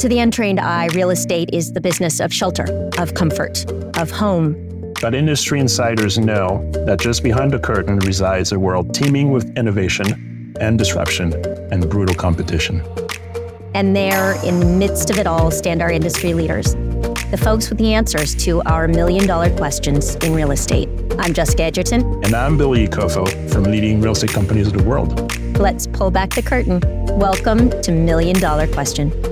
To the untrained eye, real estate is the business of shelter, of comfort, of home. But industry insiders know that just behind the curtain resides a world teeming with innovation and disruption and brutal competition. And there, in the midst of it all, stand our industry leaders, the folks with the answers to our million dollar questions in real estate. I'm Jessica Edgerton. And I'm Billy Ekofo from leading real estate companies of the world. Let's pull back the curtain. Welcome to Million Dollar Question.